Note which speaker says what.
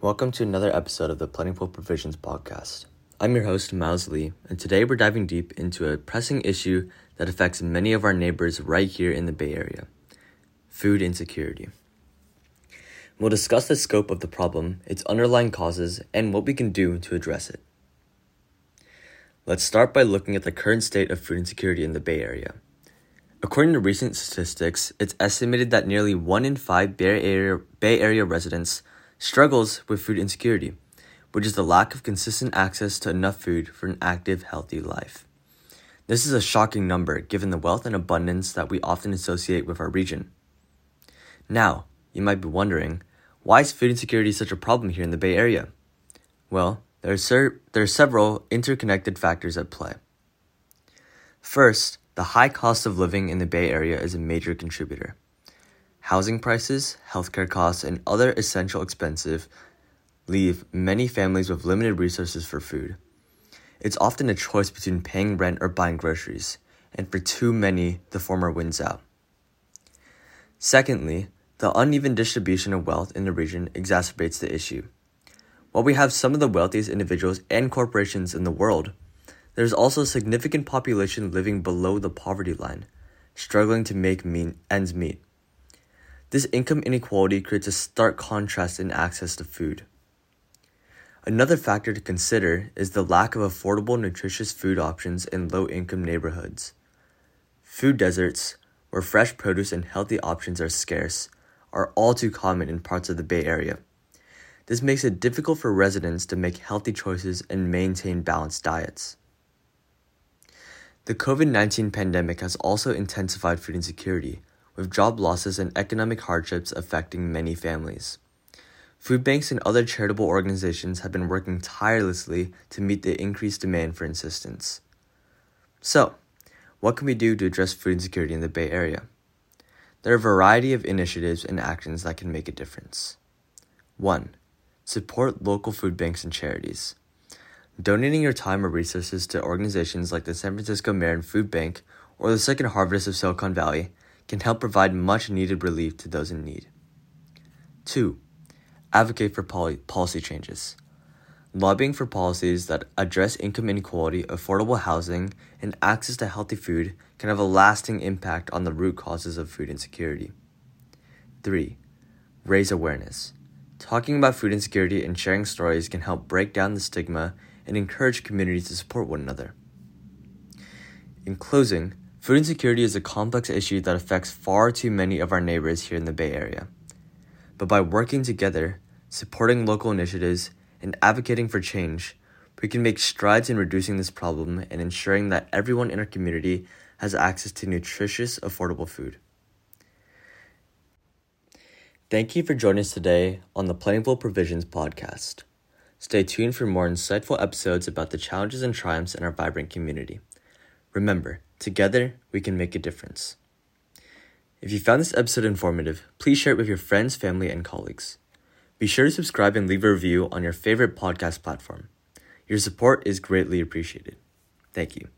Speaker 1: Welcome to another episode of the Plentiful Provisions podcast. I'm your host, Miles Lee, and today we're diving deep into a pressing issue that affects many of our neighbors right here in the Bay Area food insecurity. We'll discuss the scope of the problem, its underlying causes, and what we can do to address it. Let's start by looking at the current state of food insecurity in the Bay Area. According to recent statistics, it's estimated that nearly one in five Bay Area, Bay Area residents struggles with food insecurity, which is the lack of consistent access to enough food for an active, healthy life. This is a shocking number given the wealth and abundance that we often associate with our region. Now, you might be wondering, why is food insecurity such a problem here in the Bay Area? Well, there are, ser- there are several interconnected factors at play. First, the high cost of living in the Bay Area is a major contributor. Housing prices, healthcare costs, and other essential expenses leave many families with limited resources for food. It's often a choice between paying rent or buying groceries, and for too many, the former wins out. Secondly, the uneven distribution of wealth in the region exacerbates the issue. While we have some of the wealthiest individuals and corporations in the world, there is also a significant population living below the poverty line, struggling to make ends meet. This income inequality creates a stark contrast in access to food. Another factor to consider is the lack of affordable, nutritious food options in low income neighborhoods. Food deserts, where fresh produce and healthy options are scarce, are all too common in parts of the Bay Area. This makes it difficult for residents to make healthy choices and maintain balanced diets. The COVID 19 pandemic has also intensified food insecurity, with job losses and economic hardships affecting many families. Food banks and other charitable organizations have been working tirelessly to meet the increased demand for assistance. So, what can we do to address food insecurity in the Bay Area? There are a variety of initiatives and actions that can make a difference. 1. Support local food banks and charities. Donating your time or resources to organizations like the San Francisco Marin Food Bank or the Second Harvest of Silicon Valley can help provide much needed relief to those in need. 2. Advocate for poly- policy changes. Lobbying for policies that address income inequality, affordable housing, and access to healthy food can have a lasting impact on the root causes of food insecurity. 3. Raise awareness. Talking about food insecurity and sharing stories can help break down the stigma and encourage communities to support one another. In closing, food insecurity is a complex issue that affects far too many of our neighbors here in the Bay Area. But by working together, supporting local initiatives, and advocating for change, we can make strides in reducing this problem and ensuring that everyone in our community has access to nutritious, affordable food. Thank you for joining us today on the Plentiful Provisions podcast. Stay tuned for more insightful episodes about the challenges and triumphs in our vibrant community. Remember, together we can make a difference. If you found this episode informative, please share it with your friends, family, and colleagues. Be sure to subscribe and leave a review on your favorite podcast platform. Your support is greatly appreciated. Thank you.